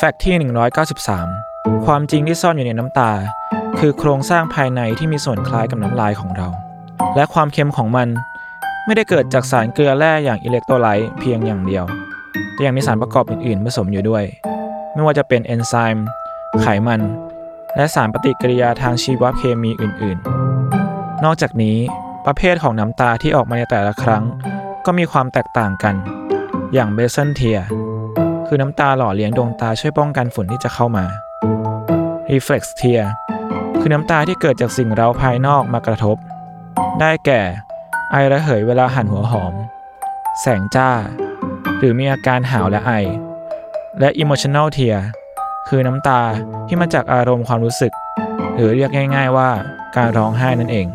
fact ที่ 193 ความจริงที่ซ่อนอยู่ในน้ำตา คือโครงสร้างภายในที่มีส่วนคล้ายกับน้ำลายของเรา และความเค็มของมัน ไม่ได้เกิดจากสารเกลือแร่อย่างอิเล็กโทรไลต์เพียงอย่างเดียว แต่ยังมีสารประกอบอื่นๆผสมอยู่ด้วย ไม่ว่าจะเป็นเอนไซม์ไขมัน และสารปฏิกิริยาทางชีวเคมีอื่นๆ นอกจากนี้ประเภทของน้ำตาที่ออกมาในแต่ละครั้ง ก็มีความแตกต่างกัน อย่างเบสันเทีย คือน้ำตาหล่อเลี้ยงดวงตาช่วยป้องกันฝุ่นที่จะเข้ามา Reflex Tear คือน้ำตาที่เกิดจากสิ่งเร้าภายนอกมากระทบ ได้แก่ ไอระเหยเวลาหั่นหัวหอม แสงจ้า หรือมีอาการหาวและไอ และ Emotional Tear คือน้ำตาที่มาจากอารมณ์ความรู้สึก หรือเรียกง่าย ๆว่าการร้องไห้นั่นเอง